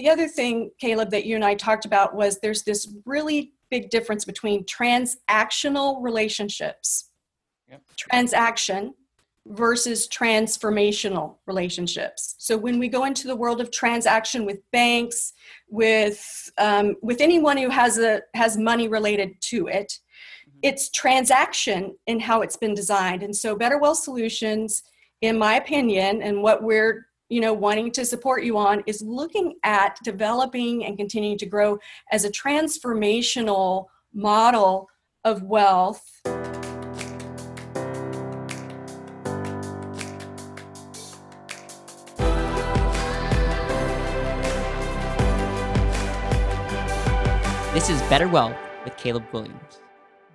the other thing, Caleb, that you and I talked about was there's this really big difference between transactional relationships, yep. transaction versus transformational relationships. So when we go into the world of transaction with banks, with um, with anyone who has a has money related to it, mm-hmm. it's transaction in how it's been designed. And so Better Wealth Solutions, in my opinion, and what we're you know wanting to support you on is looking at developing and continuing to grow as a transformational model of wealth This is Better Wealth with Caleb Guilliams.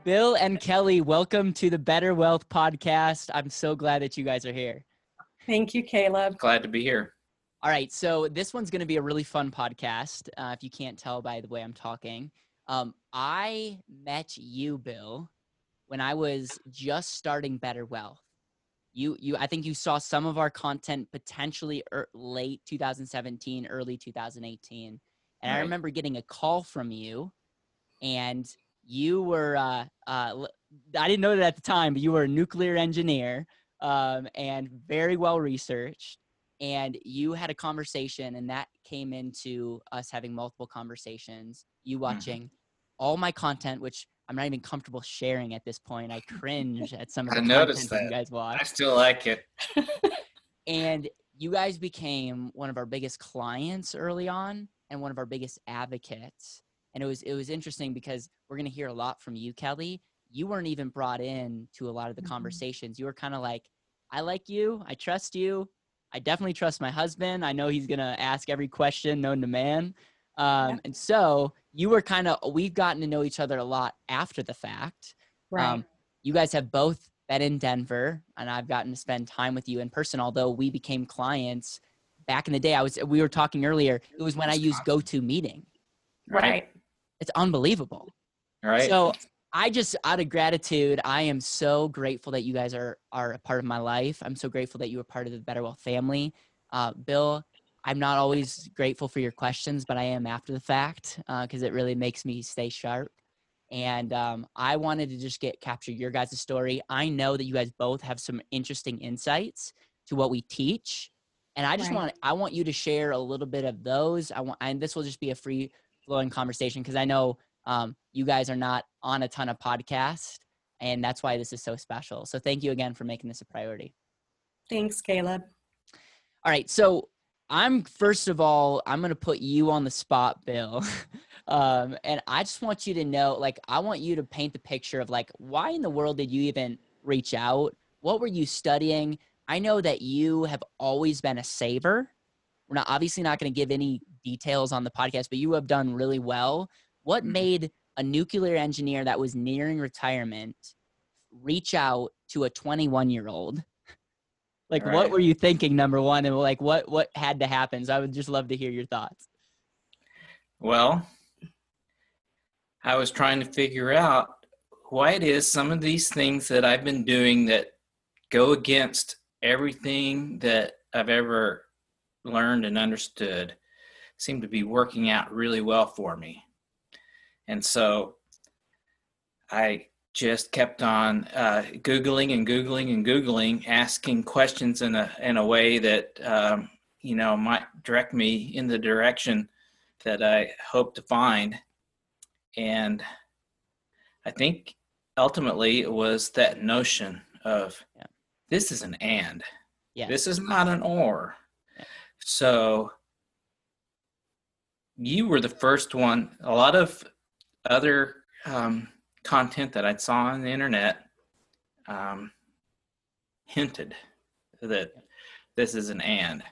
Bill and Kelly, welcome to the Better Wealth podcast. I'm so glad that you guys are here. Thank you, Caleb. Glad to be here. All right, so this one's going to be a really fun podcast. Uh, if you can't tell by the way I'm talking, um, I met you, Bill, when I was just starting Better Wealth. You, you, I think you saw some of our content potentially er, late 2017, early 2018 and right. I remember getting a call from you, and you were uh, uh, I didn't know that at the time, but you were a nuclear engineer um, and very well researched. And you had a conversation, and that came into us having multiple conversations. You mm-hmm. watching mm-hmm. all my content, which I'm not even comfortable sharing at this point. I cringe at some of the I content that. you guys watch. I still like it. and you guys became one of our biggest clients early on and one of our biggest advocates. And it was it was interesting because we're going to hear a lot from you, Kelly. You weren't even brought in to a lot of the mm-hmm. conversations. You were kind of like, I like you, I trust you, I definitely trust my husband. I know he's going to ask every question known to man. Um, yeah. And so you were kind of, we've gotten to know each other a lot after the fact. Right. Um, you guys have both been in Denver, and I've gotten to spend time with you in person, although we became clients back in the day, I was we were talking earlier. It was when I used GoToMeeting. Right. right. It's unbelievable. Right. So I just out of gratitude, I am so grateful that you guys are are a part of my life. I'm so grateful that you are part of the Better Wealth family. Uh, Bill, I'm not always grateful for your questions, but I am after the fact because uh, it really makes me stay sharp. And um, I wanted to just get capture your guys' story. I know that you guys both have some interesting insights to what we teach and I just right. want I want you to share a little bit of those. I want and this will just be a free flowing conversation because I know um, you guys are not on a ton of podcasts, and that's why this is so special. So thank you again for making this a priority. Thanks, Caleb. All right, so I'm first of all I'm gonna put you on the spot, Bill. um, and I just want you to know, like, I want you to paint the picture of like why in the world did you even reach out? What were you studying? I know that you have always been a saver. We're not obviously not going to give any details on the podcast, but you have done really well. What mm-hmm. made a nuclear engineer that was nearing retirement reach out to a 21 year old? Like, right. what were you thinking, number one, and like what what had to happen? So I would just love to hear your thoughts. Well, I was trying to figure out why it is some of these things that I've been doing that go against everything that I've ever learned and understood seem to be working out really well for me. And so I just kept on uh, googling and googling and googling, asking questions in a in a way that um, you know might direct me in the direction that I hope to find. And I think ultimately it was that notion of yeah this is an and. Yeah. This is not an or. Yeah. So you were the first one. A lot of other um, content that I saw on the internet um, hinted that this is an and.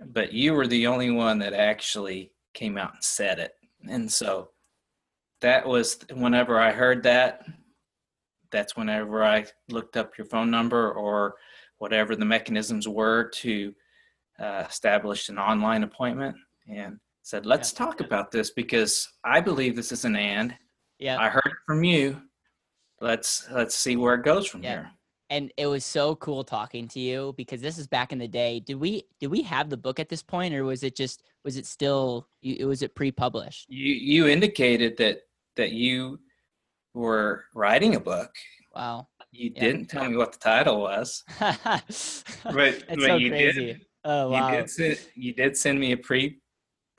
But you were the only one that actually came out and said it. And so that was whenever I heard that, that's whenever I looked up your phone number or whatever the mechanisms were to uh, establish an online appointment and said, let's yeah. talk about this because I believe this is an and. Yeah. I heard it from you. Let's let's see where it goes from yeah. here. and it was so cool talking to you because this is back in the day. Did we did we have the book at this point, or was it just was it still It was it pre-published? You you indicated that that you were writing a book. Wow. You yeah. didn't tell me what the title was. but but so you crazy. did. Oh wow. You did send, you did send me a pre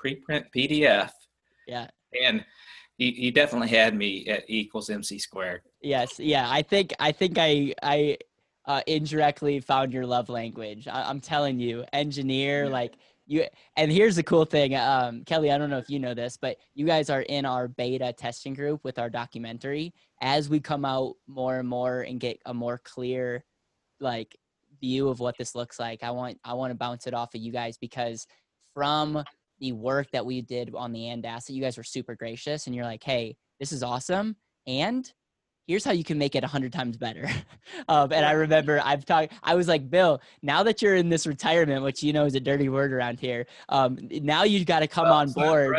preprint PDF. Yeah. And he, he definitely had me at e equals MC squared. Yes. Yeah. I think I think I I uh, indirectly found your love language. I, am telling you, engineer yeah. like you. And here's the cool thing, um, Kelly. I don't know if you know this, but you guys are in our beta testing group with our documentary. As we come out more and more and get a more clear, like view of what this looks like, I want I want to bounce it off of you guys because from the work that we did on the and asset, you guys were super gracious and you're like, hey, this is awesome. And here's how you can make it a hundred times better. um, and I remember I've talked, I was like, Bill, now that you're in this retirement, which you know is a dirty word around here, um, now you've got to come well, on board.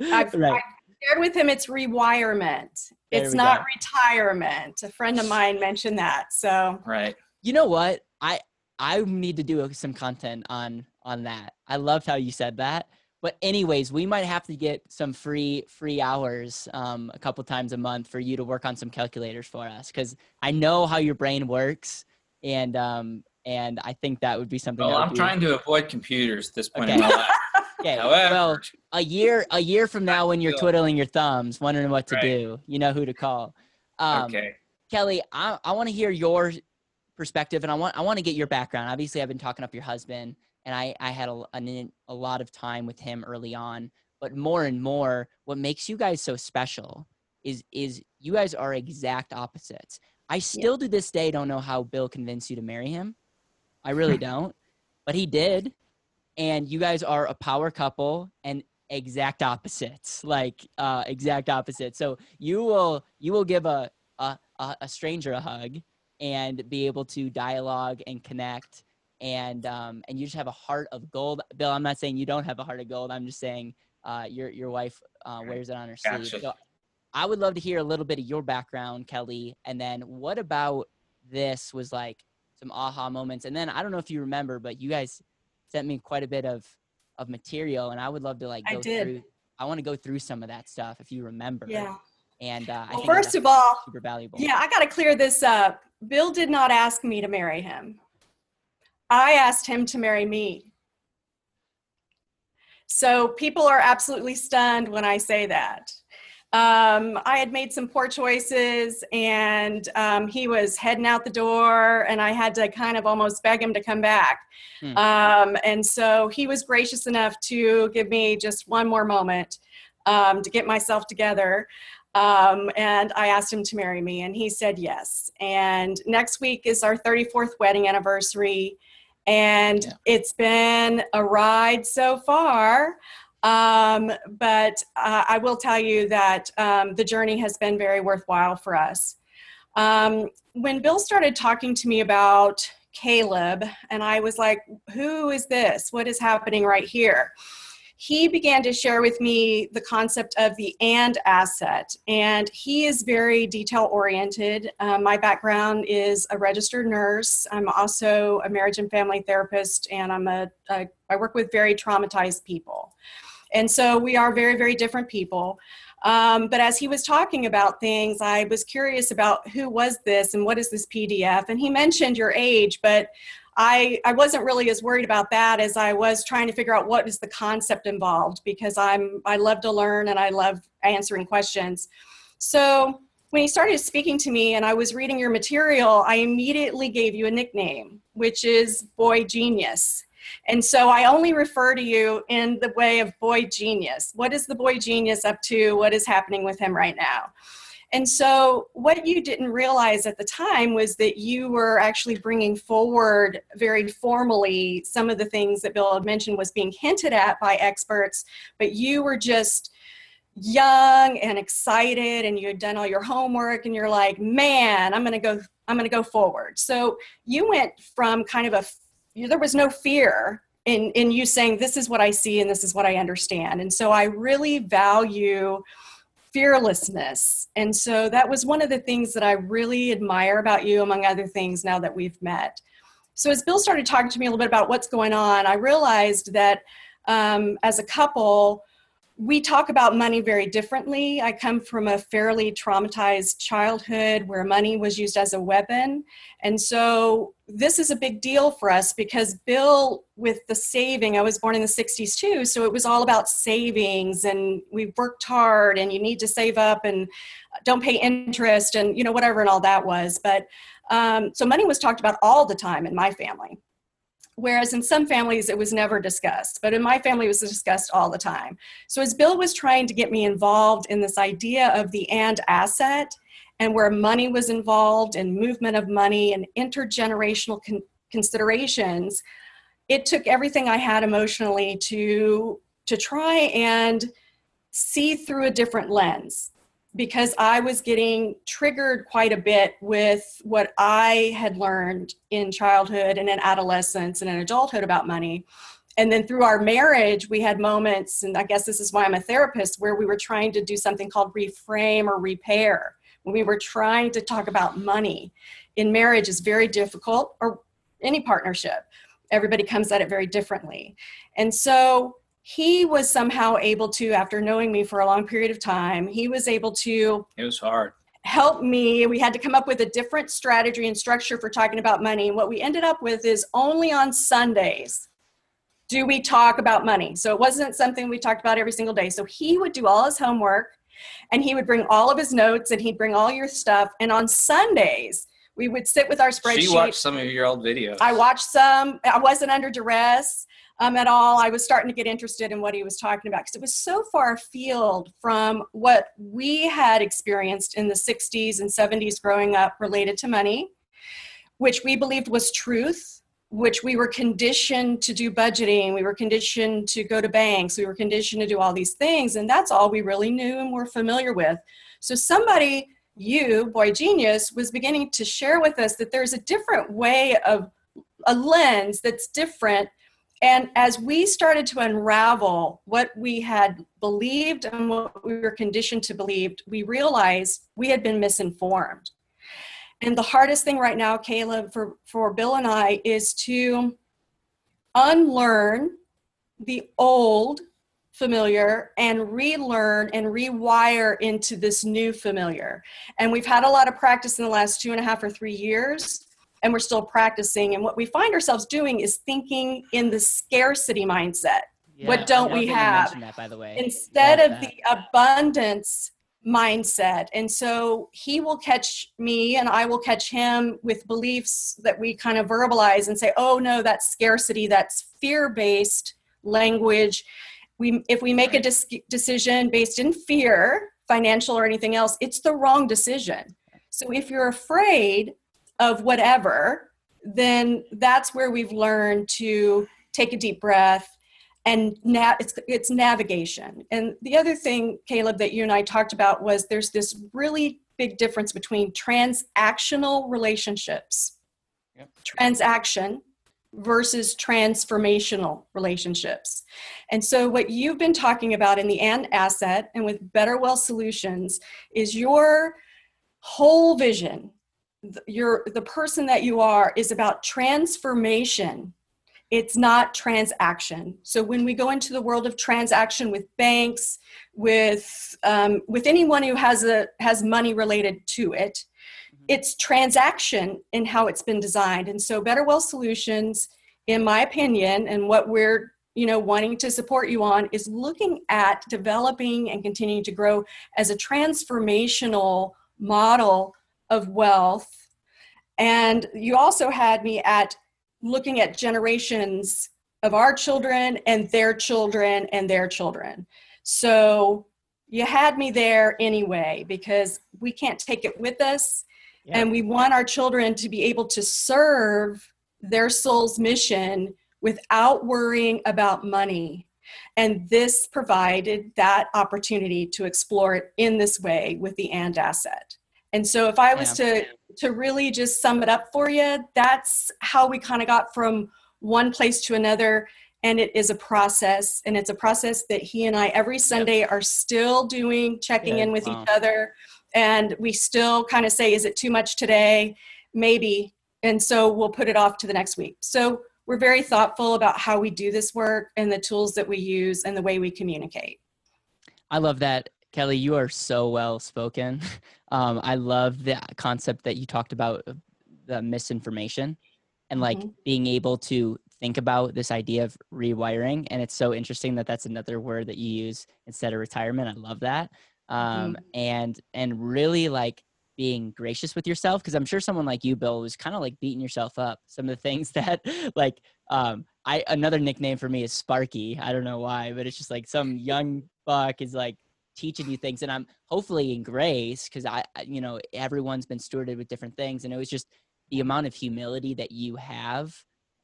I've, right. I've shared with him it's rewirement. There it's not go. retirement. A friend of mine mentioned that. So right. You know what? I I need to do some content on on that. I loved how you said that. But anyways, we might have to get some free free hours um, a couple times a month for you to work on some calculators for us because I know how your brain works, and um, and I think that would be something. Well, I'm trying to avoid computers at this point okay. in my life. okay. However, well, a year a year from now, when you're twiddling your thumbs, wondering what to right. do, you know who to call. Um, okay. Kelly, I, I want to hear your perspective, and I want I want to get your background. Obviously, I've been talking up your husband, and I I had a, a, a lot of time with him early on. But more and more, what makes you guys so special is is you guys are exact opposites. I still yeah. to this day don't know how Bill convinced you to marry him. I really don't, but he did. And you guys are a power couple and exact opposites, like uh, exact opposites. So you will you will give a a, a stranger a hug and be able to dialogue and connect and um, and you just have a heart of gold. Bill, I'm not saying you don't have a heart of gold. I'm just saying uh, your your wife uh, wears it on her gotcha. sleeve. So I would love to hear a little bit of your background, Kelly, and then what about this was like some aha moments. And then I don't know if you remember, but you guys sent me quite a bit of of material, and I would love to like go I did. through. I want to go through some of that stuff if you remember. Yeah. And uh, well, first of all, super valuable. Yeah, I got to clear this up. Bill did not ask me to marry him. I asked him to marry me. So people are absolutely stunned when I say that. Um, I had made some poor choices and um, he was heading out the door, and I had to kind of almost beg him to come back. Hmm. Um, and so he was gracious enough to give me just one more moment um, to get myself together. Um, and I asked him to marry me, and he said yes. And next week is our 34th wedding anniversary, and yeah. it's been a ride so far. Um, but uh, I will tell you that um, the journey has been very worthwhile for us. Um, when Bill started talking to me about Caleb, and I was like, who is this? What is happening right here? He began to share with me the concept of the and asset. And he is very detail oriented. Um, my background is a registered nurse. I'm also a marriage and family therapist, and I'm a, a I work with very traumatized people. And so we are very, very different people. Um, but as he was talking about things, I was curious about who was this and what is this PDF. And he mentioned your age, but I, I wasn't really as worried about that as I was trying to figure out what is the concept involved because I'm I love to learn and I love answering questions. So when you started speaking to me and I was reading your material, I immediately gave you a nickname, which is Boy Genius. And so I only refer to you in the way of Boy Genius. What is the Boy Genius up to? What is happening with him right now? And so, what you didn't realize at the time was that you were actually bringing forward very formally some of the things that Bill had mentioned was being hinted at by experts, but you were just young and excited and you had done all your homework and you're like man i'm going to go i'm going to go forward. So you went from kind of a there was no fear in in you saying this is what i see and this is what i understand. And so i really value fearlessness. And so that was one of the things that I really admire about you, among other things, now that we've met. So as Bill started talking to me a little bit about what's going on, I realized that um, as a couple, we talk about money very differently. I come from a fairly traumatized childhood where money was used as a weapon. And so this is a big deal for us because Bill, with the saving, I was born in the 60s too. So it was all about savings and we worked hard and you need to save up and don't pay interest and, you know, whatever and all that was. But um, so money was talked about all the time in my family whereas in some families it was never discussed but in my family it was discussed all the time. So as bill was trying to get me involved in this idea of the and asset and where money was involved and movement of money and intergenerational con- considerations it took everything i had emotionally to to try and see through a different lens because I was getting triggered quite a bit with what I had learned in childhood and in adolescence and in adulthood about money. And then through our marriage, we had moments, and I guess this is why I'm a therapist, where we were trying to do something called reframe or repair. When we were trying to talk about money in marriage is very difficult, or any partnership. Everybody comes at it very differently. And so he was somehow able to, after knowing me for a long period of time, he was able to. It was hard. Help me. We had to come up with a different strategy and structure for talking about money. And what we ended up with is only on Sundays do we talk about money. So it wasn't something we talked about every single day. So he would do all his homework and he would bring all of his notes and he'd bring all your stuff. And on Sundays, we would sit with our spreadsheet. She watched some of your old videos. I watched some. I wasn't under duress um, at all. I was starting to get interested in what he was talking about because it was so far afield from what we had experienced in the 60s and 70s growing up related to money, which we believed was truth, which we were conditioned to do budgeting, we were conditioned to go to banks, we were conditioned to do all these things, and that's all we really knew and were familiar with. So somebody, you, Boy Genius, was beginning to share with us that there's a different way of a lens that's different and as we started to unravel what we had believed and what we were conditioned to believe, we realized we had been misinformed. And the hardest thing right now, Caleb, for, for Bill and I, is to unlearn the old familiar and relearn and rewire into this new familiar. And we've had a lot of practice in the last two and a half or three years and we're still practicing. And what we find ourselves doing is thinking in the scarcity mindset. Yeah, what don't we have? That, by the way. Instead of that. the abundance mindset. And so he will catch me and I will catch him with beliefs that we kind of verbalize and say, oh no, that's scarcity, that's fear based language. We, if we make a dis- decision based in fear, financial or anything else, it's the wrong decision. So if you're afraid of whatever, then that's where we've learned to take a deep breath and na- it's, it's navigation. And the other thing, Caleb, that you and I talked about was there's this really big difference between transactional relationships, yep. transaction versus transformational relationships. And so, what you've been talking about in the and asset and with Better Wealth Solutions is your whole vision your the person that you are is about transformation. It's not transaction. So when we go into the world of transaction with banks with um, with anyone who has a has money related to it mm-hmm. it's transaction in how it's been designed. And so better wealth solutions in my opinion and what we're you know wanting to support you on is looking at developing and continuing to grow as a transformational model of wealth. And you also had me at looking at generations of our children and their children and their children. So you had me there anyway because we can't take it with us. Yeah. And we want our children to be able to serve their soul's mission without worrying about money. And this provided that opportunity to explore it in this way with the AND asset. And so if I was yeah. to to really just sum it up for you, that's how we kind of got from one place to another and it is a process and it's a process that he and i every sunday yep. are still doing checking in with wow. each other and we still kind of say is it too much today maybe and so we'll put it off to the next week so we're very thoughtful about how we do this work and the tools that we use and the way we communicate i love that kelly you are so well spoken. Um, i love the concept that you talked about the misinformation and like mm-hmm. being able to think about this idea of rewiring and it's so interesting that that's another word that you use instead of retirement. I love that. Um, mm-hmm. and and really like being gracious with yourself because i'm sure someone like you bill was kind of like beating yourself up. Some of the things that like um i another nickname for me is sparky. I don't know why but it's just like some young buck is like teaching you things and i'm hopefully in grace because i you know everyone's been stewarded with different things and it was just the amount of humility that you have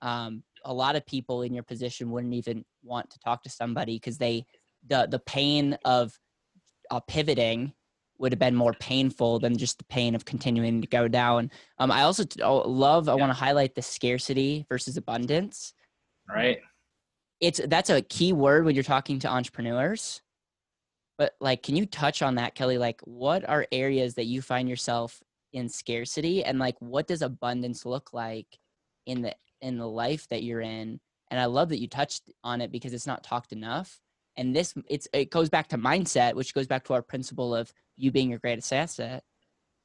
um, a lot of people in your position wouldn't even want to talk to somebody because they the the pain of uh, pivoting would have been more painful than just the pain of continuing to go down. Um, I also t- oh, love. I want to highlight the scarcity versus abundance. Right. It's that's a key word when you're talking to entrepreneurs. But like, can you touch on that, Kelly? Like, what are areas that you find yourself in scarcity, and like, what does abundance look like in the in the life that you're in? And i love that you touched on it because it's not talked enough and this it's it goes back to mindset which goes back to our principle of you being your greatest asset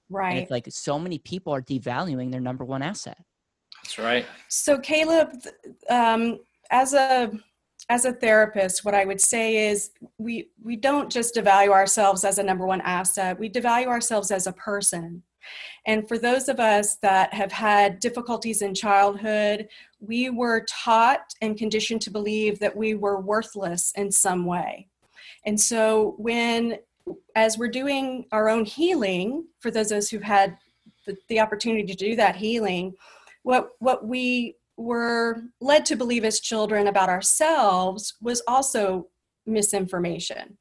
right and it's like so many people are devaluing their number one asset. That's right. So caleb um, as a as a therapist what i would say is we we don't just devalue ourselves as a number one asset we devalue ourselves as a person and for those of us that have had difficulties in childhood, we were taught and conditioned to believe that we were worthless in some way. And so, when, as we're doing our own healing, for those of us who've had the, the opportunity to do that healing, what, what we were led to believe as children about ourselves was also misinformation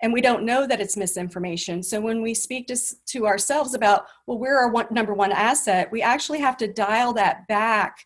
and we don't know that it's misinformation. So when we speak to, to ourselves about, well, we're our one, number one asset, we actually have to dial that back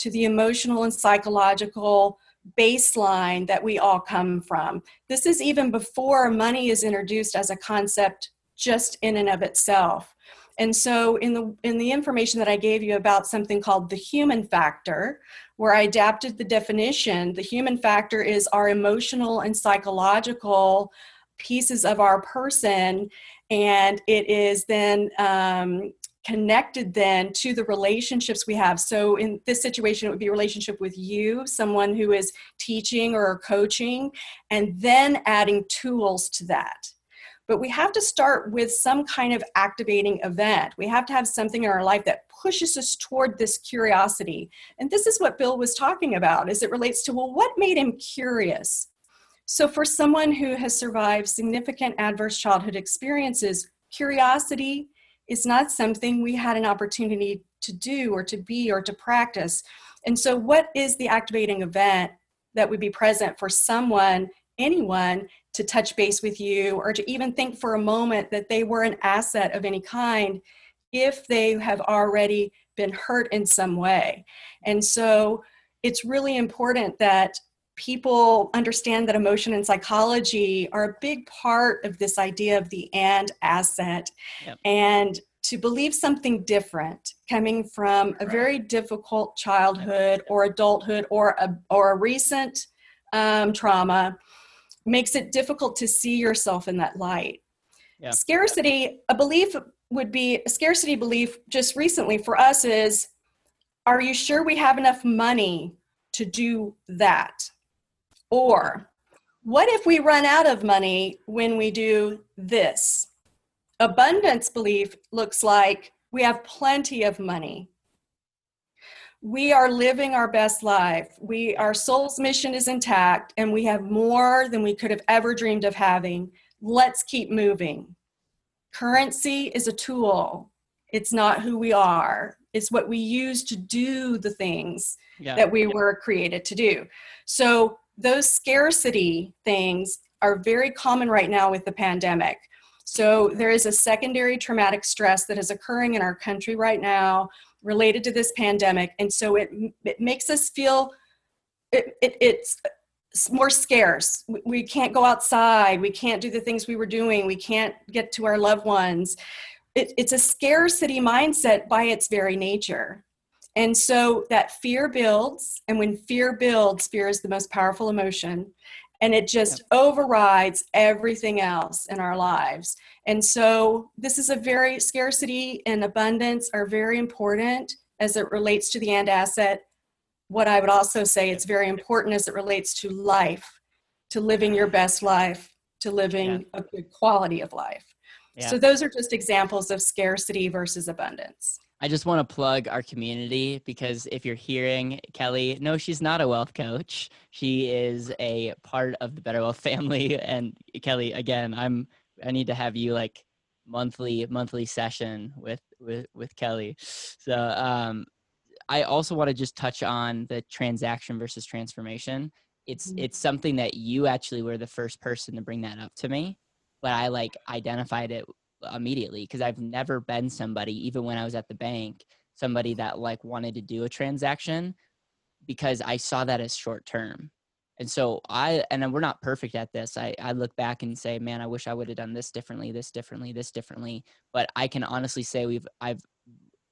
to the emotional and psychological baseline that we all come from. This is even before money is introduced as a concept just in and of itself. And so in the in the information that I gave you about something called the human factor, where I adapted the definition, the human factor is our emotional and psychological pieces of our person and it is then um, connected then to the relationships we have. So in this situation it would be a relationship with you someone who is teaching or coaching and then adding tools to that but we have to start with some kind of activating event. We have to have something in our life that pushes us toward this curiosity. And this is what bill was talking about as it relates to well what made him curious? So, for someone who has survived significant adverse childhood experiences, curiosity is not something we had an opportunity to do or to be or to practice. And so, what is the activating event that would be present for someone, anyone, to touch base with you or to even think for a moment that they were an asset of any kind if they have already been hurt in some way? And so, it's really important that people understand that emotion and psychology are a big part of this idea of the and asset yep. and to believe something different coming from a very difficult childhood or adulthood or a, or a recent um, trauma makes it difficult to see yourself in that light yep. scarcity a belief would be a scarcity belief just recently for us is are you sure we have enough money to do that or what if we run out of money when we do this? Abundance belief looks like we have plenty of money. We are living our best life. We our soul's mission is intact and we have more than we could have ever dreamed of having. Let's keep moving. Currency is a tool. It's not who we are. It's what we use to do the things yeah. that we yeah. were created to do. So those scarcity things are very common right now with the pandemic. So there is a secondary traumatic stress that is occurring in our country right now related to this pandemic. And so it, it makes us feel it, it, it's more scarce. We can't go outside. We can't do the things we were doing. We can't get to our loved ones. It, it's a scarcity mindset by its very nature. And so that fear builds. And when fear builds, fear is the most powerful emotion. And it just overrides everything else in our lives. And so this is a very scarcity and abundance are very important as it relates to the and asset what I would also say it's very important as it relates to life, to living your best life, to living yeah. a good quality of life. Yeah. So those are just examples of scarcity versus abundance. I just want to plug our community because if you're hearing Kelly, no, she's not a wealth coach. She is a part of the Better Wealth family. And Kelly, again, I'm I need to have you like monthly monthly session with with with Kelly. So um I also want to just touch on the transaction versus transformation. It's mm-hmm. it's something that you actually were the first person to bring that up to me, but I like identified it immediately because I've never been somebody even when I was at the bank somebody that like wanted to do a transaction because I saw that as short term. And so I and we're not perfect at this. I I look back and say, man, I wish I would have done this differently, this differently, this differently. But I can honestly say we've I've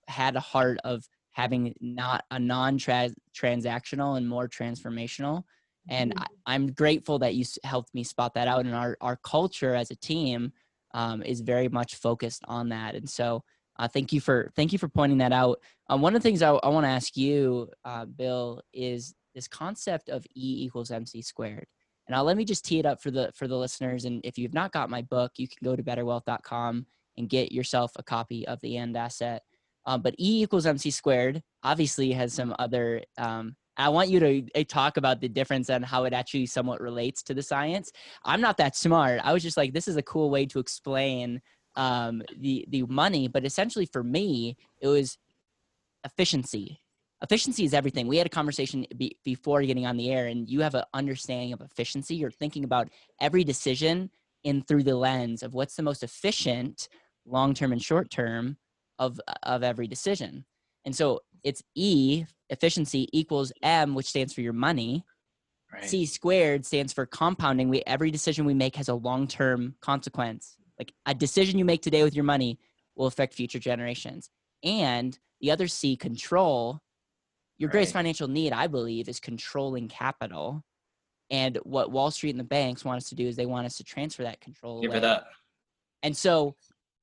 had a heart of having not a non-transactional and more transformational and mm-hmm. I, am grateful that you helped me spot that out and our, our culture as a team um, is very much focused on that and so uh, thank you for thank you for pointing that out um, one of the things i, I want to ask you uh, bill is this concept of e equals mc squared and I'll, let me just tee it up for the for the listeners and if you've not got my book you can go to betterwealth.com and get yourself a copy of the and asset um, but E equals MC squared obviously has some other. Um, I want you to uh, talk about the difference and how it actually somewhat relates to the science. I'm not that smart. I was just like, this is a cool way to explain um, the the money. But essentially, for me, it was efficiency. Efficiency is everything. We had a conversation be, before getting on the air, and you have an understanding of efficiency. You're thinking about every decision in through the lens of what's the most efficient, long term and short term, of of every decision. And so it's E efficiency equals M, which stands for your money. Right. C squared stands for compounding. We every decision we make has a long term consequence. Like a decision you make today with your money will affect future generations. And the other C, control. Your right. greatest financial need, I believe, is controlling capital. And what Wall Street and the banks want us to do is they want us to transfer that control. Give away. it up. And so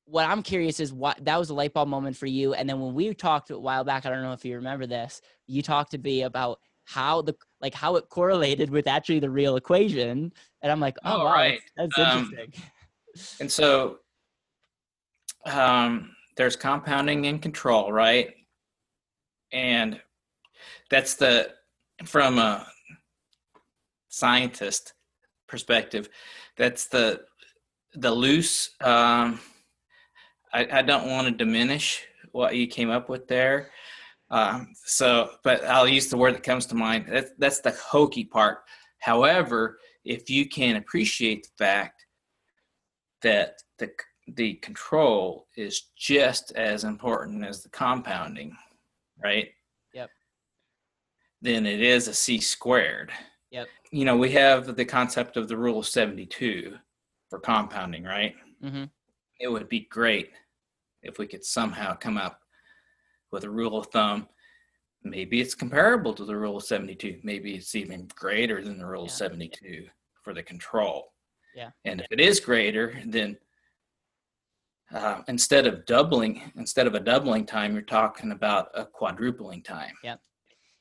what I'm curious is what that was a light bulb moment for you. And then when we talked a while back, I don't know if you remember this, you talked to me about how the like how it correlated with actually the real equation. And I'm like, oh, oh wow, right. that's, that's um, interesting. And so um, there's compounding and control, right? And that's the from a scientist perspective, that's the the loose um, I, I don't want to diminish what you came up with there. Um, so, but I'll use the word that comes to mind. That's, that's the hokey part. However, if you can appreciate the fact that the the control is just as important as the compounding, right? Yep. Then it is a c squared. Yep. You know, we have the concept of the rule of 72 for compounding, right? Mm-hmm it would be great if we could somehow come up with a rule of thumb. Maybe it's comparable to the rule of 72. Maybe it's even greater than the rule yeah. of 72 for the control. Yeah. And if it is greater, then uh, instead of doubling, instead of a doubling time, you're talking about a quadrupling time. Yeah.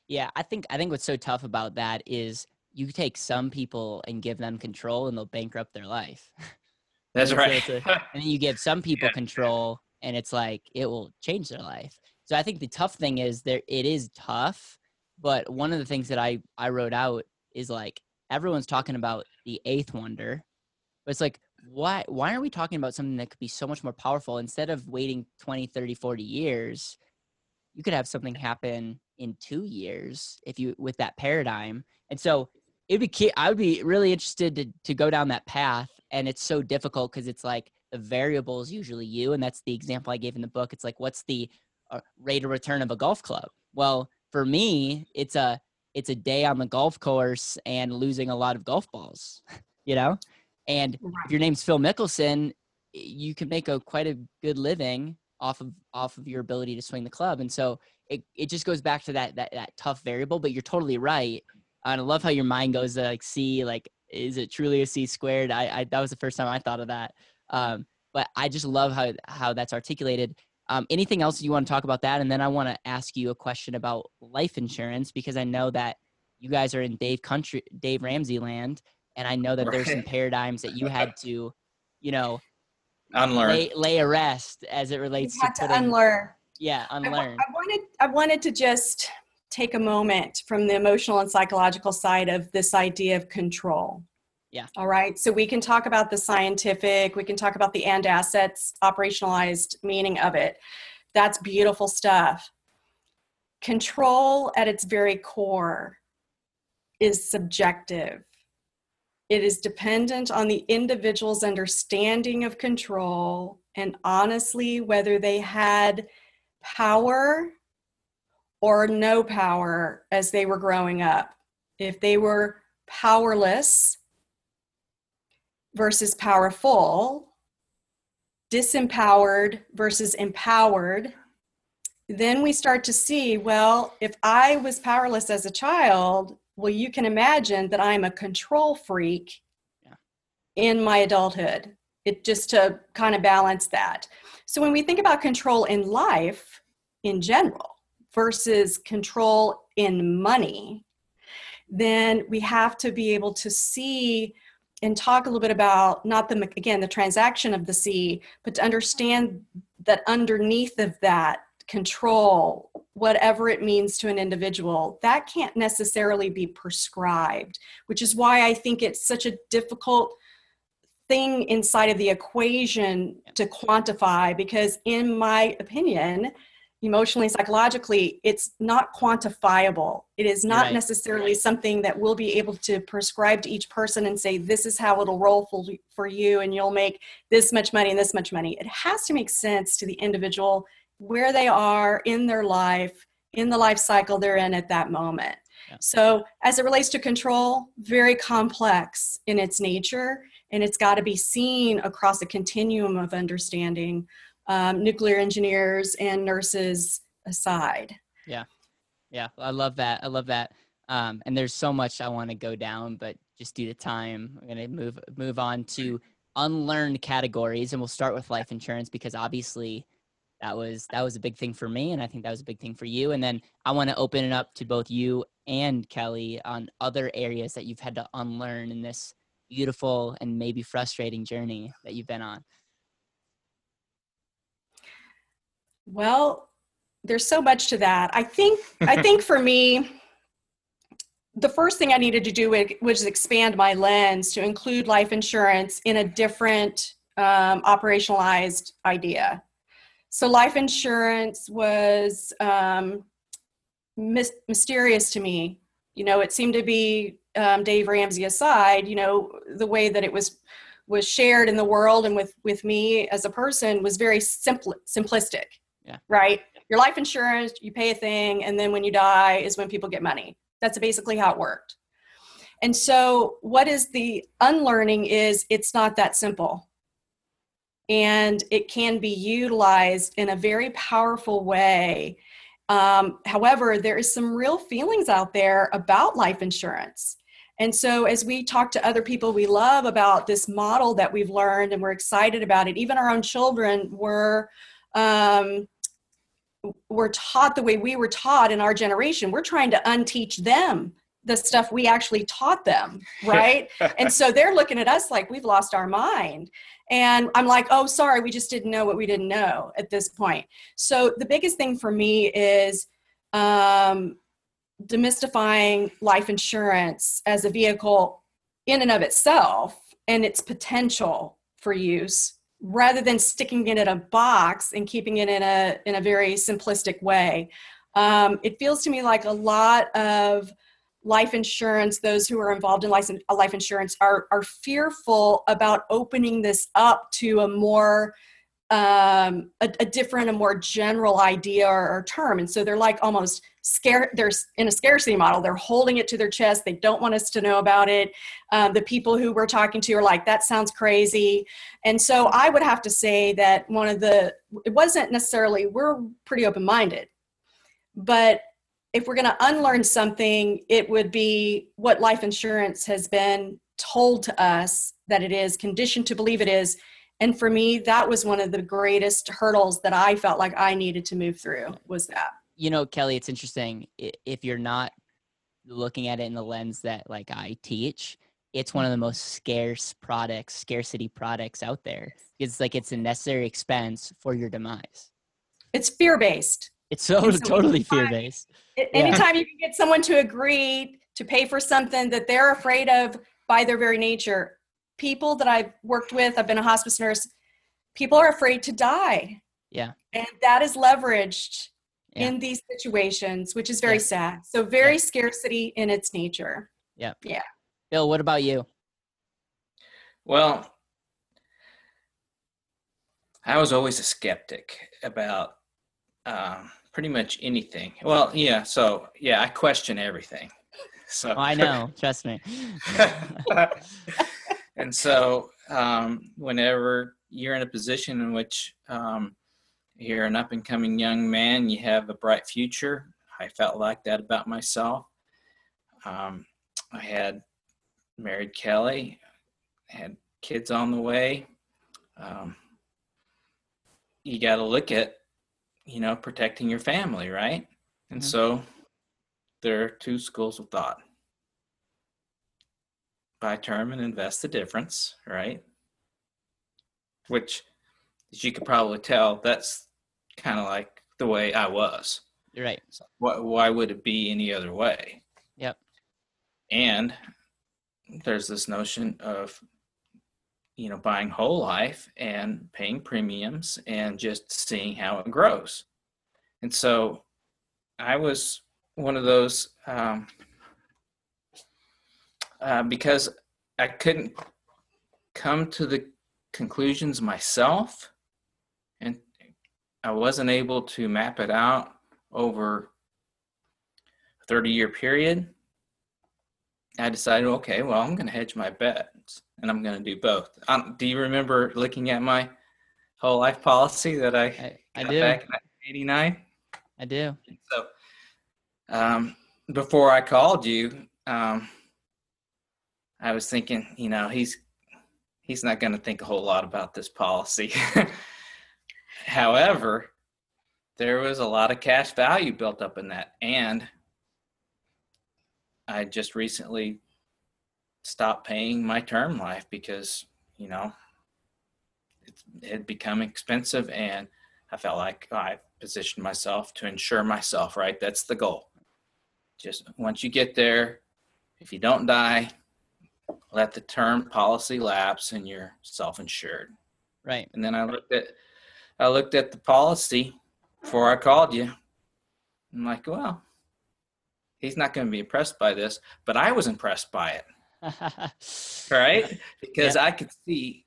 Yeah. I think, I think what's so tough about that is you take some people and give them control and they'll bankrupt their life. That's right. a, and then you give some people yeah. control, and it's like it will change their life. So I think the tough thing is there. It is tough, but one of the things that I I wrote out is like everyone's talking about the eighth wonder, but it's like why why aren't we talking about something that could be so much more powerful instead of waiting 20 30 40 years you could have something happen in two years if you with that paradigm and so it'd be i would be really interested to, to go down that path and it's so difficult because it's like the variable is usually you and that's the example i gave in the book it's like what's the uh, rate of return of a golf club well for me it's a it's a day on the golf course and losing a lot of golf balls, you know? And if your name's Phil Mickelson, you can make a quite a good living off of off of your ability to swing the club. And so it, it just goes back to that that that tough variable, but you're totally right. And I love how your mind goes to like see like is it truly a C squared? I, I that was the first time I thought of that. Um, but I just love how how that's articulated. Um, anything else you want to talk about that? And then I want to ask you a question about life insurance because I know that you guys are in Dave country, Dave Ramsey land, and I know that there's some paradigms that you had to, you know, Unlearn. lay, lay a rest as it You relates had to to putting, unlearn. yeah, unlearn. I wanted I wanted to just take a moment from the emotional and psychological side of this idea of control. Yeah. All right. So we can talk about the scientific, we can talk about the and assets operationalized meaning of it. That's beautiful stuff. Control at its very core is subjective. It is dependent on the individual's understanding of control and honestly whether they had power or no power as they were growing up. If they were powerless versus powerful, disempowered versus empowered, then we start to see well, if I was powerless as a child, well, you can imagine that I'm a control freak Yeah. in my adulthood. It just to kind of balance that. So when we think about control in life in general versus control in money, then we have to be able to see and talk a little bit about not the again the transaction of the C, but to understand that underneath of that control, whatever it means to an individual, that can't necessarily be prescribed, which is why I think it's such a difficult thing inside of the equation to quantify because in my opinion emotionally psychologically it's not quantifiable it is not Right. necessarily something that we'll be able to prescribe to each person and say this is how it'll roll for, for you and you'll make this much money and this much money it has to make sense to the individual where they are in their life in the life cycle they're in at that moment Yeah. so as it relates to control very complex in its nature and it's got to be seen across a continuum of understanding um, nuclear engineers and nurses aside Yeah, yeah, I love that. I love that. Um, and there's so much I want to go down, but just due to time, I'm gonna move move on to unlearned categories, and we'll start with life insurance because obviously that was that was a big thing for me, and I think that was a big thing for you. And then I want to open it up to both you and Kelly on other areas that you've had to unlearn in this beautiful and maybe frustrating journey that you've been on. Well there's so much to that. I think i think for me the first thing i needed to do wa- was expand my lens to include life insurance in a different um, operationalized idea. So life insurance was um, mys- mysterious to me. You know it seemed to be um, dave ramsey aside you know the way that it was was shared in the world and with with me as a person was very simple simplistic Yeah. right? Your life insurance you pay a thing and then when you die is when people get money. That's basically how it worked. And so what is the unlearning is it's not that simple. And it can be utilized in a very powerful way. Um, however, there is some real feelings out there about life insurance. And so, as we talk to other people we love about this model that we've learned and we're excited about it, even our own children were um, were taught the way we were taught in our generation. We're trying to unteach them the stuff we actually taught them, right? and so they're looking at us like we've lost our mind. And I'm like, oh, sorry, we just didn't know what we didn't know at this point. So the biggest thing for me is um, demystifying life insurance as a vehicle in and of itself and its potential for use rather than sticking it in a box and keeping it in a in a very simplistic way. Um, it feels to me like a lot of life insurance those who are involved in life, life insurance are are fearful about opening this up to a more um, a, a different, a more general idea or, or term, and so they're like almost scare they're in a scarcity model they're holding it to their chest they don't want us to know about it. Um, the people who we're talking to are like that sounds crazy. And so i would have to say that one of the it wasn't necessarily we're pretty open-minded. But if we're going to unlearn something it would be what life insurance has been told to us that it is conditioned to believe it is. And for me that was one of the greatest hurdles that i felt like i needed to move through was that you know, Kelly, it's interesting if you're not looking at it in the lens that like I teach, it's one of the mm-hmm. most scarce products, scarcity products out there. It's like it's a necessary expense for your demise. It's fear based. It's so, so totally fear based. Anytime yeah. you can get someone to agree to pay for something that they're afraid of by their very nature, people that I've worked with, I've been a hospice nurse, people are afraid to die. Yeah. And that is leveraged yeah. in these situations, which is very yeah. sad. So very yeah. scarcity in its nature. Yeah. Yeah. Bill, what about you? Well, I was always a skeptic about um, pretty much anything. Well, yeah. So yeah, I question everything. So oh, I know. trust me. and so um, whenever you're in a position in which um, you're an up and coming young man, you have a bright future. I felt like that about myself. Um, I had married Kelly, had kids on the way. Um, you got to look at, you know, protecting your family, right? And mm-hmm. so there are two schools of thought buy term and invest the difference, right? Which, as you could probably tell, that's kind of like the way I was. You're right. So why, why would it be any other way? Yep. And there's this notion of, you know, buying whole life and paying premiums and just seeing how it grows. And so I was one of those um, uh, because I couldn't come to the conclusions myself I wasn't able to map it out over a 30 year period. I decided, okay, well, I'm going to hedge my bets and I'm going to do both. Um, do you remember looking at my whole life policy that I, I, I do. back in 89? I do. So, um, before I called you, um, I was thinking, you know, he's he's not going to think a whole lot about this policy. However, there was a lot of cash value built up in that. And I just recently stopped paying my term life because, you know, it had become expensive and I felt like I positioned myself to insure myself, right? That's the goal. Just once you get there, if you don't die, let the term policy lapse and you're self insured. Right. And then I looked at I looked at the policy before I called you. I'm like, well, he's not going to be impressed by this, but I was impressed by it. right? Because yeah. I could see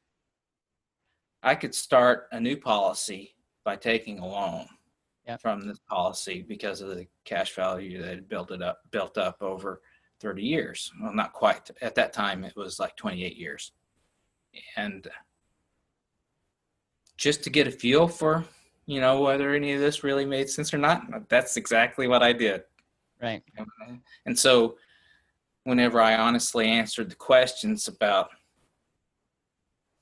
I could start a new policy by taking a loan yeah. from this policy because of the cash value that had built it up built up over 30 years. Well, not quite. At that time it was like 28 years. And just to get a feel for, you know, whether any of this really made sense or not. That's exactly what I did. Right. And so whenever I honestly answered the questions about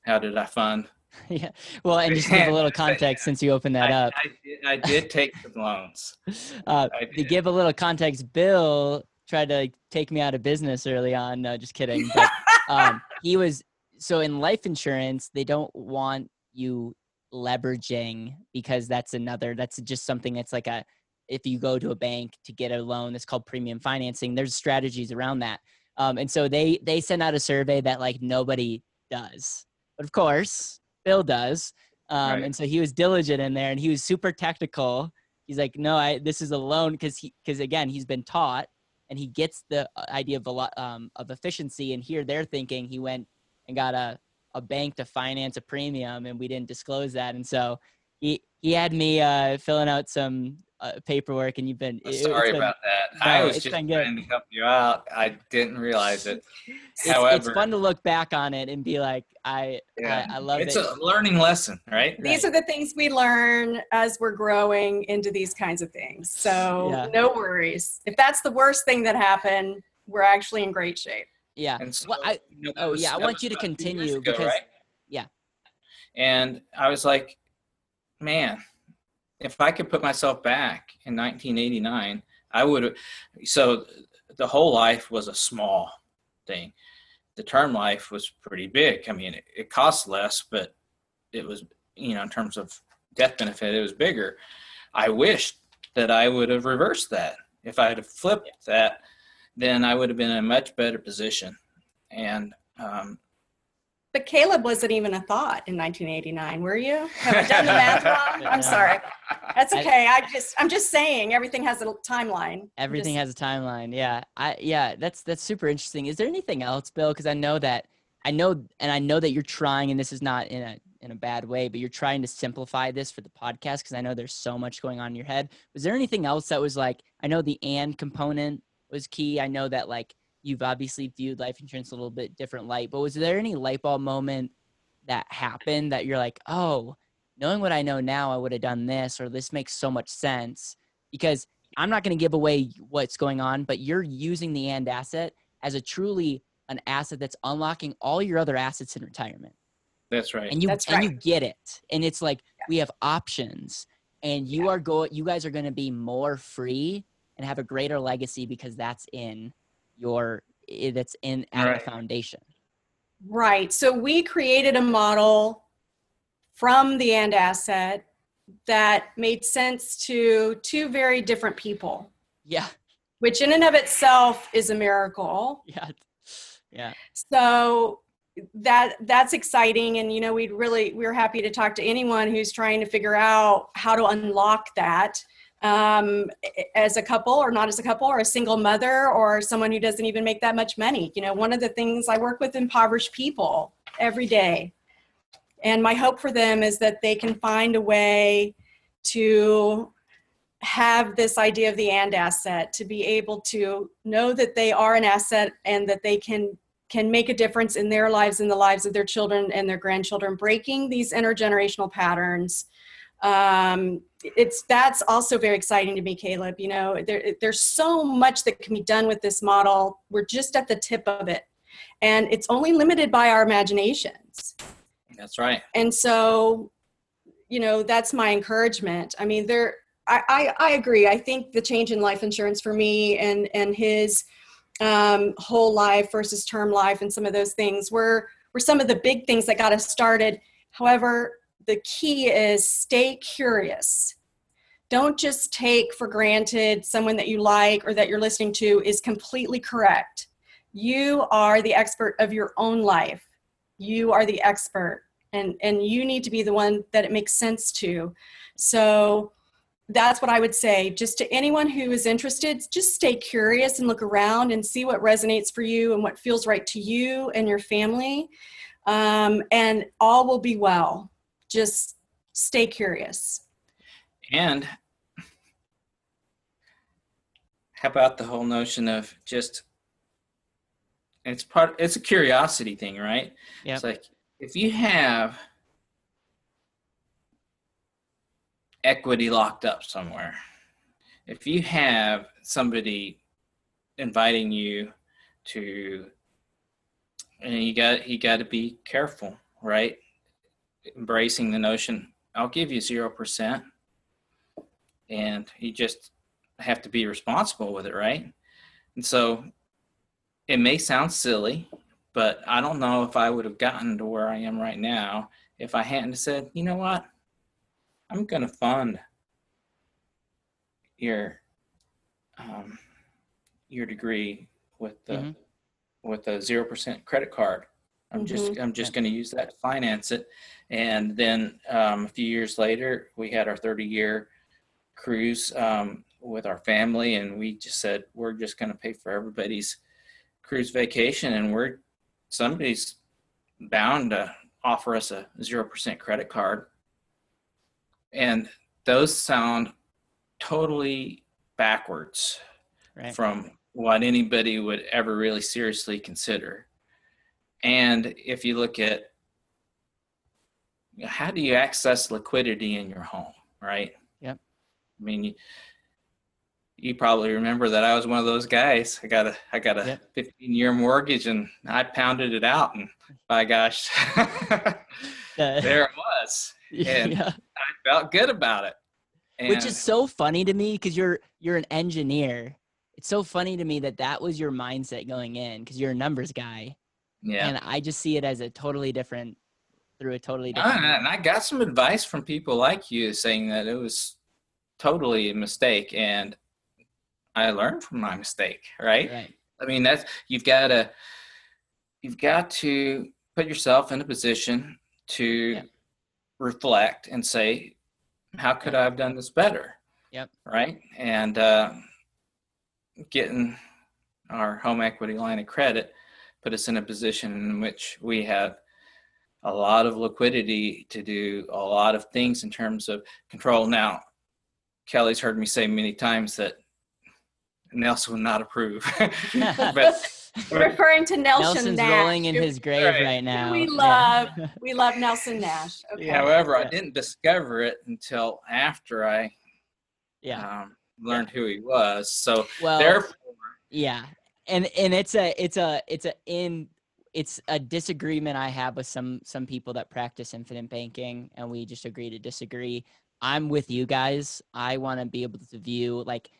how did I fund yeah. Well, and just give a little context since you opened that I, up. I, did, I did take some loans. Uh, to give a little context, Bill tried to take me out of business early on. No, just kidding. But um, he was so in life insurance, they don't want you leveraging because that's another that's just something that's like a if you go to a bank to get a loan that's called premium financing there's strategies around that. Um, and so they they send out a survey that like nobody does. But of course bill does. Um, right. and so he was diligent in there and he was super technical he's like no i this is a loan because he because again he's been taught and he gets the uh, idea of a lot um, of efficiency and here they're thinking he went and got a a bank to finance a premium and we didn't disclose that and so he he had me uh, filling out some uh, paperwork, and you've been. I'm it- sorry been- about that. no, I was just been good. trying to help you out. I didn't realize it. It's, However, it's fun to look back on it and be like, I, yeah, I, I love it's it. a learning lesson, right? These are the things we learn as we're growing into these kinds of things. So Yeah. no worries. If that's the worst thing that happened, we're actually in great shape. Yeah. And so, Well, I- you know, oh, was- yeah, I want you to about two years continue ago, because- right? yeah. And I was like, man, if I could put myself back in 1989, I would. So the whole life was a small thing. The term life was pretty big. I mean, it, it cost less, but it was, you know, in terms of death benefit, it was bigger. I wish that I would have reversed that. If I had flipped that, then I would have been in a much better position. And um, But Caleb wasn't even a thought in 1989, were you? Have I done the math wrong? I'm sorry. That's I- okay. I just, I'm just saying everything has a timeline. Everything Just- has a timeline. Yeah. I yeah, that's that's super interesting. Is there anything else, Bill? Because I know that I know and I know that you're trying, and this is not in a in a bad way, but you're trying to simplify this for the podcast because I know there's so much going on in your head. Was there anything else that was like I know the and component was key. I know that like you've obviously viewed life insurance a little bit different light, but was there any light bulb moment that happened that you're like, oh, knowing what I know now, I would have done this, or this makes so much sense? Because I'm not going to give away what's going on, but you're using the and asset as a truly an asset that's unlocking all your other assets in retirement. that's right. And you That's and you get it. And it's like we have options and you are going you guys are going to be more free and have a greater legacy because that's in your i- that's in at Right. the foundation. Right. So we created a model from the and asset that made sense to two very different people, Yeah. which in and of itself is a miracle. Yeah. Yeah. So that that's exciting and you know we'd really we're happy to talk to anyone who's trying to figure out how to unlock that um, as a couple or not as a couple or a single mother or someone who doesn't even make that much money. You know one of the things i work with impoverished people every day. And my hope for them is that they can find a way to have this idea of the and asset to be able to know that they are an asset and that they can can make a difference in their lives and the lives of their children and their grandchildren breaking these intergenerational patterns um, it's that's also very exciting to me caleb you know there, there's so much that can be done with this model. We're just at the tip of it. And it's only limited by our imaginations. That's right. and so you know that's my encouragement. I mean there I, I i agree. I think the change in life insurance for me and and his um whole life versus term life and some of those things were were some of the big things that got us started. However the key is stay curious. Don't just take for granted someone that you like or that you're listening to is completely correct. You are the expert of your own life. You are the expert and and you need to be the one that it makes sense to. So that's what i would say. Just to anyone who is interested just stay curious and look around and see what resonates for you and what feels right to you and your family. Um, and all will be well just stay curious And how about the whole notion of just it's part it's a curiosity thing, right? Yep. It's like if you have equity locked up somewhere, if you have somebody inviting you to and you got you got to be careful, right? Embracing the notion, I'll give you zero percent, and you just have to be responsible with it, right? And so it may sound silly, but I don't know if I would have gotten to where I am right now if I hadn't said, you know what, I'm going to fund your um, your degree with the Mhm. with a zero percent credit card. I'm just I'm just going to use that to finance it, and then um, a few years later, we had our 30 year cruise um, with our family, and we just said we're just going to pay for everybody's cruise vacation, and we're somebody's bound to offer us a zero percent credit card, and those sound totally backwards Right. from what anybody would ever really seriously consider. And if you look at how do you access liquidity in your home, right? Yep. I mean, you, you probably remember that I was one of those guys. I got a I got a Yep. 15 year mortgage and I pounded it out and by gosh, there it was. and- yeah. I felt good about it. which is so funny to me because you're you're an engineer it's so funny to me that that was your mindset going in because you're a numbers guy yeah. and i just see it as a totally different through a totally different and I got some advice from people like you saying that it was totally a mistake, and I learned from my mistake. Right? right I mean, that's you've got to you've got to put yourself in a position to Yeah. reflect and say, "How could I have done this better?" Yep. Right? And uh, getting our home equity line of credit put us in a position in which we have a lot of liquidity to do a lot of things in terms of control. Now, Kelly's heard me say many times that Nelson would not approve. but Referring to Nelson nelson's Nash. rolling in his grave Right. right now we Yeah. love. We love Nelson Nash. Okay. however, I didn't discover it until after I yeah um, learned who he was. So well therefore, Yeah, and and it's a it's a it's a in it's a disagreement I have with some some people that practice infinite banking, and we just agree to disagree. I'm with you guys. I want to be able to view like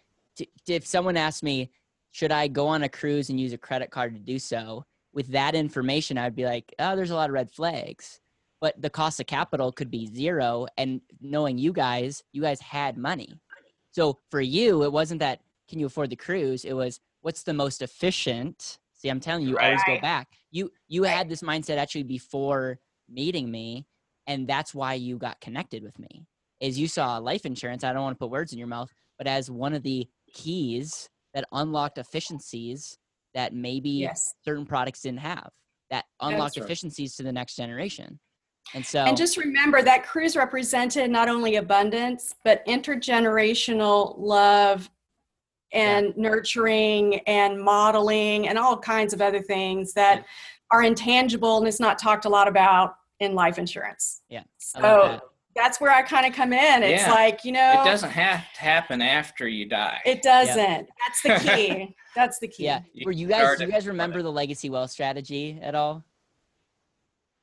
if someone asks me, should I go on a cruise and use a credit card to do so? With that information, I'd be like, oh, there's a lot of red flags. But the cost of capital could be zero. And knowing you guys, you guys had money. So for you, it wasn't that can you afford the cruise? It was what's the most efficient. See, I'm telling you, you always go back. You you had this mindset actually before meeting me, and that's why you got connected with me. Is you saw life insurance. I don't want to put words in your mouth, but as one of the keys that unlocked efficiencies that maybe Yes. certain products didn't have. That unlocked right. efficiencies to the next generation. And so And just remember that cruise represented not only abundance, but intergenerational love and nurturing and modeling and all kinds of other things that Yeah. are intangible and it's not talked a lot about in life insurance. Yeah, So that. that's where I kind of come in. It's Yeah. like, you know, it doesn't have to happen after you die. it doesn't. That's the key. that's the key. Yeah. You Were you guys do you guys remember the legacy wealth strategy at all?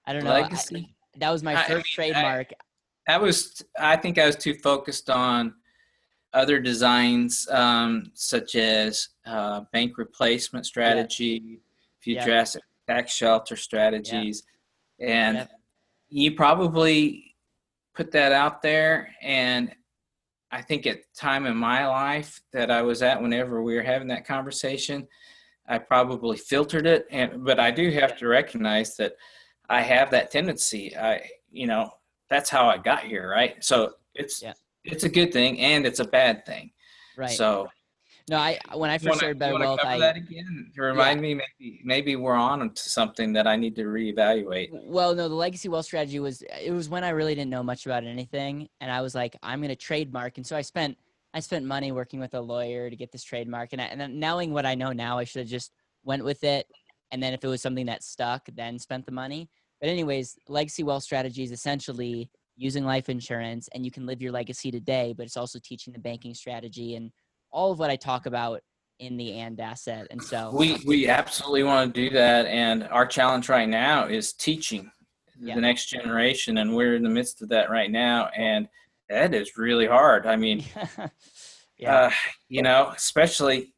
I don't know. I- Legacy. that was my I- I first mean, trademark. I was I think I was too focused on other designs um, such as uh, bank replacement strategy, few Yeah. drastic tax shelter strategies, and Yep. you probably put that out there. And I think at the time in my life that I was at, whenever we were having that conversation, I probably filtered it. And but I do have to recognize that I have that tendency. I you know that's how I got here, right? So it's Yeah. It's a good thing and it's a bad thing. right. So no, I when I first wanna- started Better Wealth, I that again to remind me maybe maybe we're on to something that I need to reevaluate. well, no, the legacy wealth strategy was it was when I really didn't know much about anything, and I was like, I'm gonna trademark, and so I spent I spent money working with a lawyer to get this trademark, and I, and knowing what I know now, I should have just went with it, and then if it was something that stuck, then spent the money. But anyways, legacy wealth strategy is essentially using life insurance, and you can live your legacy today, but it's also teaching the banking strategy and all of what I talk about in the and asset, and so We we absolutely want to do that, and our challenge right now is teaching Yeah. the next generation, and we're in the midst of that right now, and that is really hard. I mean, yeah. uh, you know, especially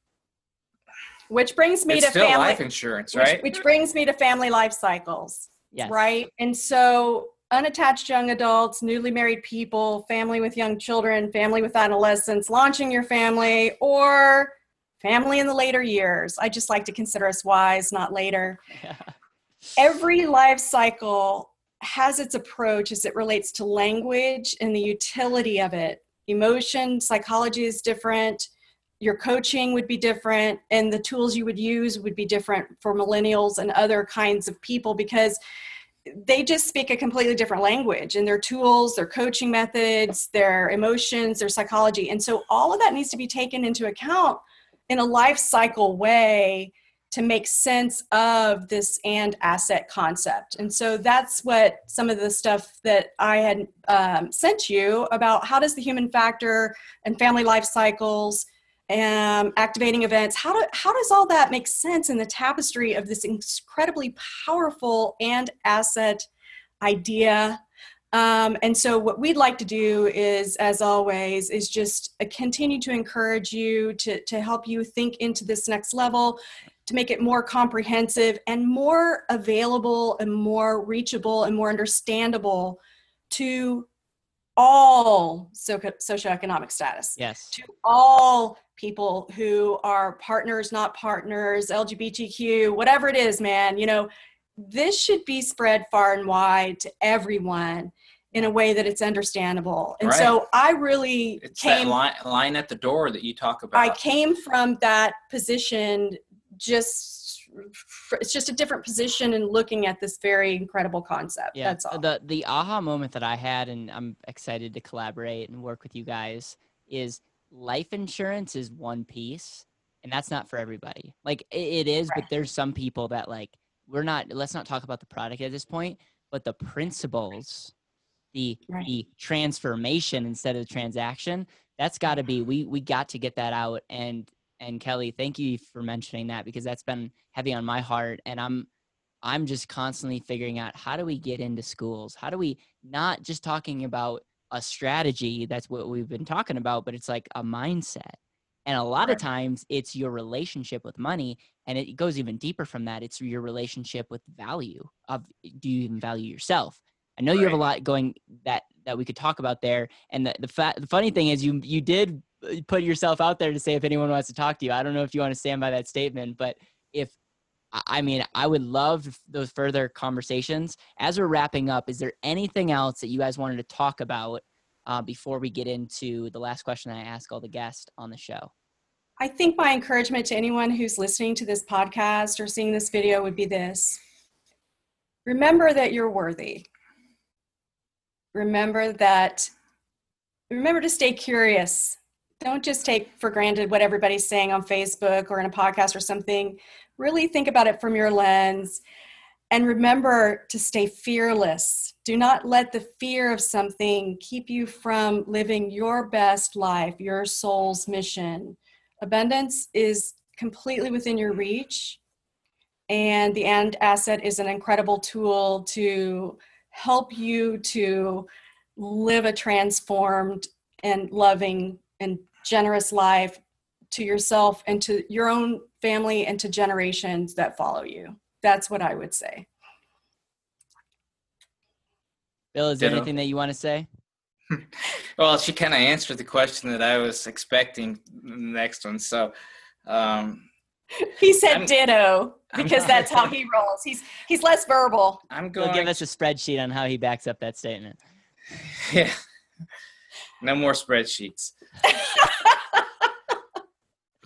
Which brings me it's to still family life insurance, which, right? which brings me to family life cycles. yes. right? And so, unattached young adults, newly married people, family with young children, family with adolescents, launching your family, or family in the later years. I just like to consider us wise, not later. Every life cycle has its approach as it relates to language and the utility of it. Emotion, psychology is different. Your coaching would be different, and the tools you would use would be different for millennials and other kinds of people because they just speak a completely different language and their tools, their coaching methods, their emotions, their psychology. And so all of that needs to be taken into account in a life cycle way to make sense of this and asset concept. And so that's what some of the stuff that I had um, sent you about how does the human factor and family life cycles and activating events. How do how does all that make sense in the tapestry of this incredibly powerful and asset idea? Um, and so what we'd like to do is as always is just uh, continue to encourage you to to help you think into this next level to make it more comprehensive and more available and more reachable and more understandable to all socio- socioeconomic status. Yes. To all people who are partners, not partners, LGBTQ, whatever it is, man. You know, this should be spread far and wide to everyone in a way that it's understandable. And right. so I really it's came that line, line at the door that you talk about. I came from that position just it's just a different position in looking at this very incredible concept. Yeah, that's all. The the aha moment that I had, and I'm excited to collaborate and work with you guys, is life insurance is one piece, and that's not for everybody. Like it, it is, right. but there's some people that like we're not. Let's not talk about the product at this point, but the principles, the right. the transformation instead of the transaction. That's got to be we we got to get that out and and Kelly, thank you for mentioning that because that's been heavy on my heart. And I'm I'm just constantly figuring out how do we get into schools? How do we not just talking about a strategy, that's what we've been talking about, but it's like a mindset. And a lot of times it's your relationship with money and it goes even deeper from that. It's your relationship with value of do you even value yourself? I know right. you have a lot going that that we could talk about there. And the the, fa- the funny thing is you you did put yourself out there to say if anyone wants to talk to you. I don't know if you want to stand by that statement, but if I mean, I would love those further conversations. As we're wrapping up, is there anything else that you guys wanted to talk about uh, before we get into the last question I ask all the guests on the show? I think my encouragement to anyone who's listening to this podcast or seeing this video would be this remember that you're worthy. Remember that, remember to stay curious don't just take for granted what everybody's saying on Facebook or in a podcast or something. Really think about it from your lens and remember to stay fearless. Do not let the fear of something keep you from living your best life, your soul's mission. Abundance is completely within your reach, and the and asset is an incredible tool to help you to live a transformed and loving and generous life to yourself and to your own family and to generations that follow you. That's what I would say. Bill, is there anything that you want to say? well, she kind of answered the question that I was expecting the next one. So, um, he said I'm, ditto because that's how he rolls. He's he's less verbal. I'm going. He'll give us a spreadsheet on how he backs up that statement. Yeah. No more spreadsheets.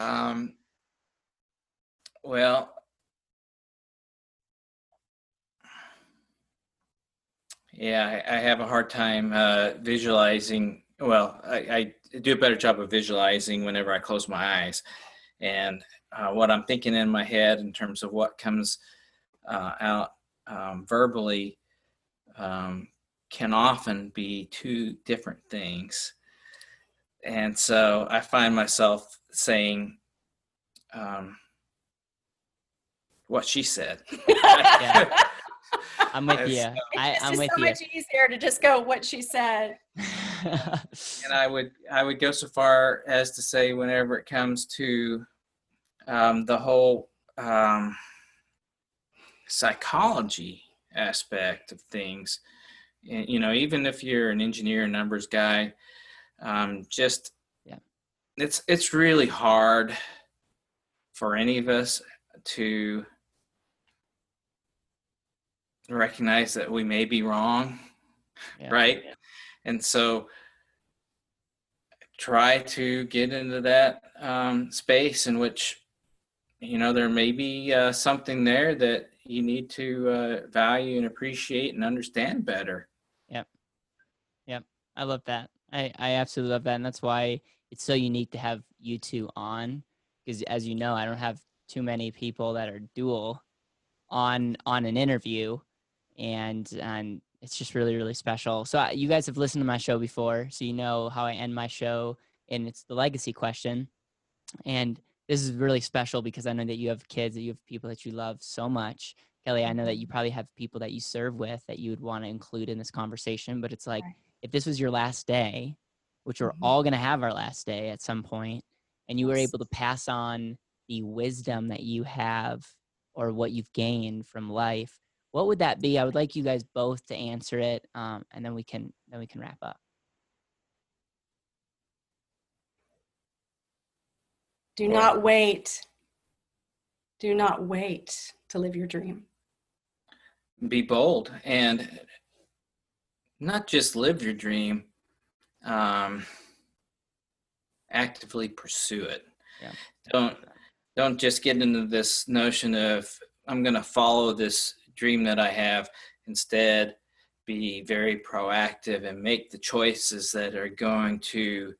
Um, well, yeah, I, I, have a hard time uh, visualizing. Well, I, I, do a better job of visualizing whenever I close my eyes. And uh, what I'm thinking in my head in terms of what comes uh, out um, verbally um, can often be two different things. And so I find myself saying, um, what she said. I'm with you. I, am with so you. much easier to just go what she said. and I would I would go so far as to say whenever it comes to um, the whole um, psychology aspect of things, you know, even if you're an engineer, numbers guy, um, just yeah, it's it's really hard for any of us to recognize that we may be wrong, yeah. right? And so try to get into that um, space in which you know there may be uh, something there that you need to uh, value and appreciate and understand better. Yep. Yep. I love that. I, I absolutely love that. And that's why it's so unique to have you two on. Because as you know, I don't have too many people that are dual on on an interview. And and it's just really, really special. So you guys have listened to my show before, so you know how I end my show, and it's the legacy question. And this is really special because I know that you have kids, that you have people that you love so much. Kelly, I know that you mm-hmm. probably have people that you serve with that you would want to include in this conversation, but it's like if this was your last day, which we're mm-hmm. all going to have our last day at some point, and you were able to pass on the wisdom that you have or what you've gained from life what would that be? I would like you guys both to answer it, um, and then we can then we can wrap up. Do not wait. Do not wait to live your dream. Be bold and not just live your dream, um, actively pursue it. Yeah. Don't don't just get into this notion of I'm going to follow this dream that I have. Instead, be very proactive and make the choices that are going to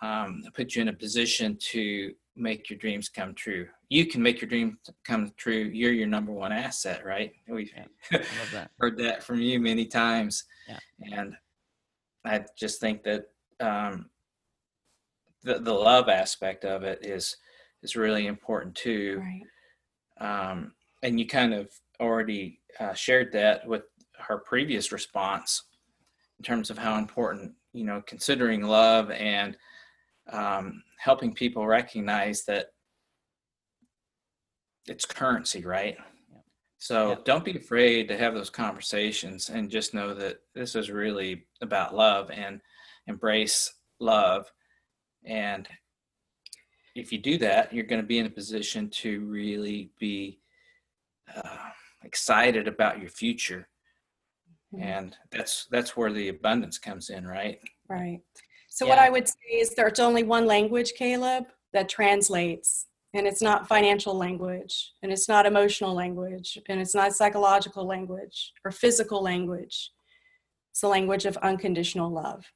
um, put you in a position to make your dreams come true. You can make your dreams come true. You're your number one asset, right? We've yeah, that. heard that from you many times. Yeah. And I just think that um, the, the love aspect of it is is really important too. Right. Um, and you kind of already uh, shared that with her previous response in terms of how important you know considering love and um, helping people recognize that it's currency right? So don't be afraid to have those conversations and just know that this is really about love and embrace love. And if you do that you're going to be in a position to really be uh, excited about your future. Mm-hmm. and that's that's where the abundance comes in right? Right so yeah. what i would say is there's only one language caleb that translates and it's not financial language and it's not emotional language and it's not psychological language or physical language it's the language of unconditional love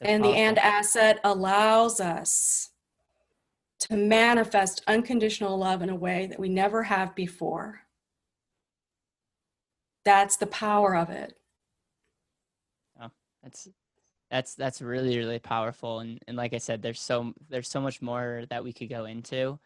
that's and awesome. the and asset allows us to manifest unconditional love in a way that we never have before. That's the power of it. Oh, that's that's that's really really powerful and and like I said there's so there's so much more that we could go into.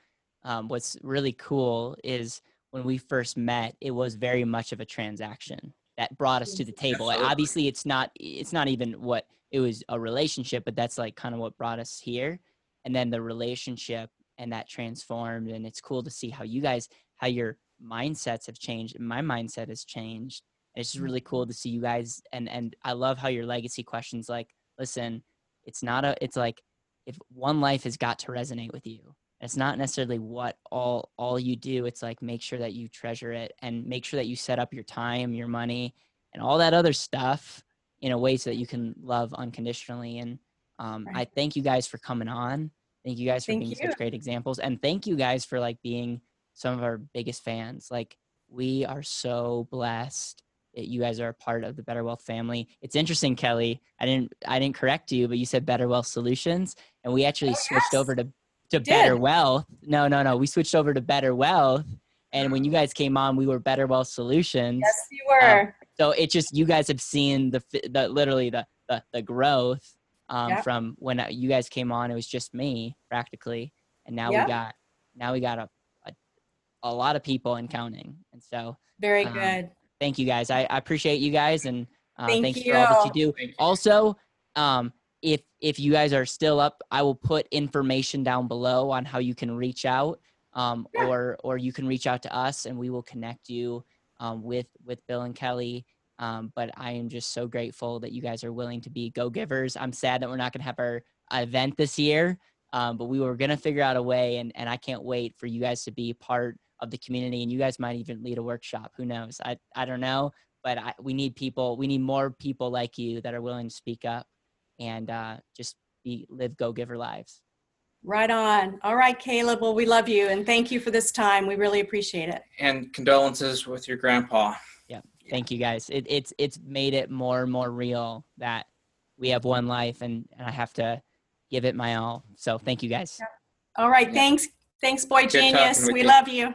Um, what's really cool is when we first met it was very much of a transaction that brought us to the table. Obviously it's not it's not even what it was a relationship but that's like kind of what brought us here and then the relationship and that transformed and it's cool to see how you guys how your mindsets have changed my mindset has changed it's just really cool mm-hmm. to see you guys and and i love how your legacy questions like listen it's not a it's like if one life has got to resonate with you it's not necessarily what all all you do it's like make sure that you treasure it and make sure that you set up your time your money and all that other stuff in a way so that you can love unconditionally and um, right. i thank you guys for coming on Thank you guys for thank being you. such great examples. And thank you guys for like being some of our biggest fans. Like we are so blessed you guys are a part of the Better Wealth family. It's interesting, Kelly. I didn't I didn't correct you, but you said Better Wealth Solutions, and we actually oh, switched yes. over to to Better Wealth. No, no, no. We switched over to Better Wealth. And when you guys came on, we were Better Wealth Solutions. Yes, you were. Um, so it just you guys have seen the the literally the the, the growth um, yep. from when you guys came on. It was just me practically, and now yep. we got now we got a, a, a lot of people and counting. And so very um, good. Thank you guys. I, I appreciate you guys and uh, Thank thanks you. for all that you do. You. Also, um, if if you guys are still up, I will put information down below on how you can reach out, um, yeah. or or you can reach out to us and we will connect you um, with with Bill and Kelly. Um, but I am just so grateful that you guys are willing to be go givers. I'm sad that we're not going to have our event this year, um, but we were going to figure out a way, and, and I can't wait for you guys to be part of the community. And you guys might even lead a workshop. Who knows? I, I don't know, but I, we need people. We need more people like you that are willing to speak up and uh, just be live go giver lives. Right on. All right, Caleb. Well, we love you and thank you for this time. We really appreciate it. And condolences with your grandpa. Yeah. Thank you guys. It, it's it's made it more and more real that we have one life and, and I have to give it my all. So thank you guys. All right. Yeah. Thanks. Thanks, Boy Good Genius. We you. love you.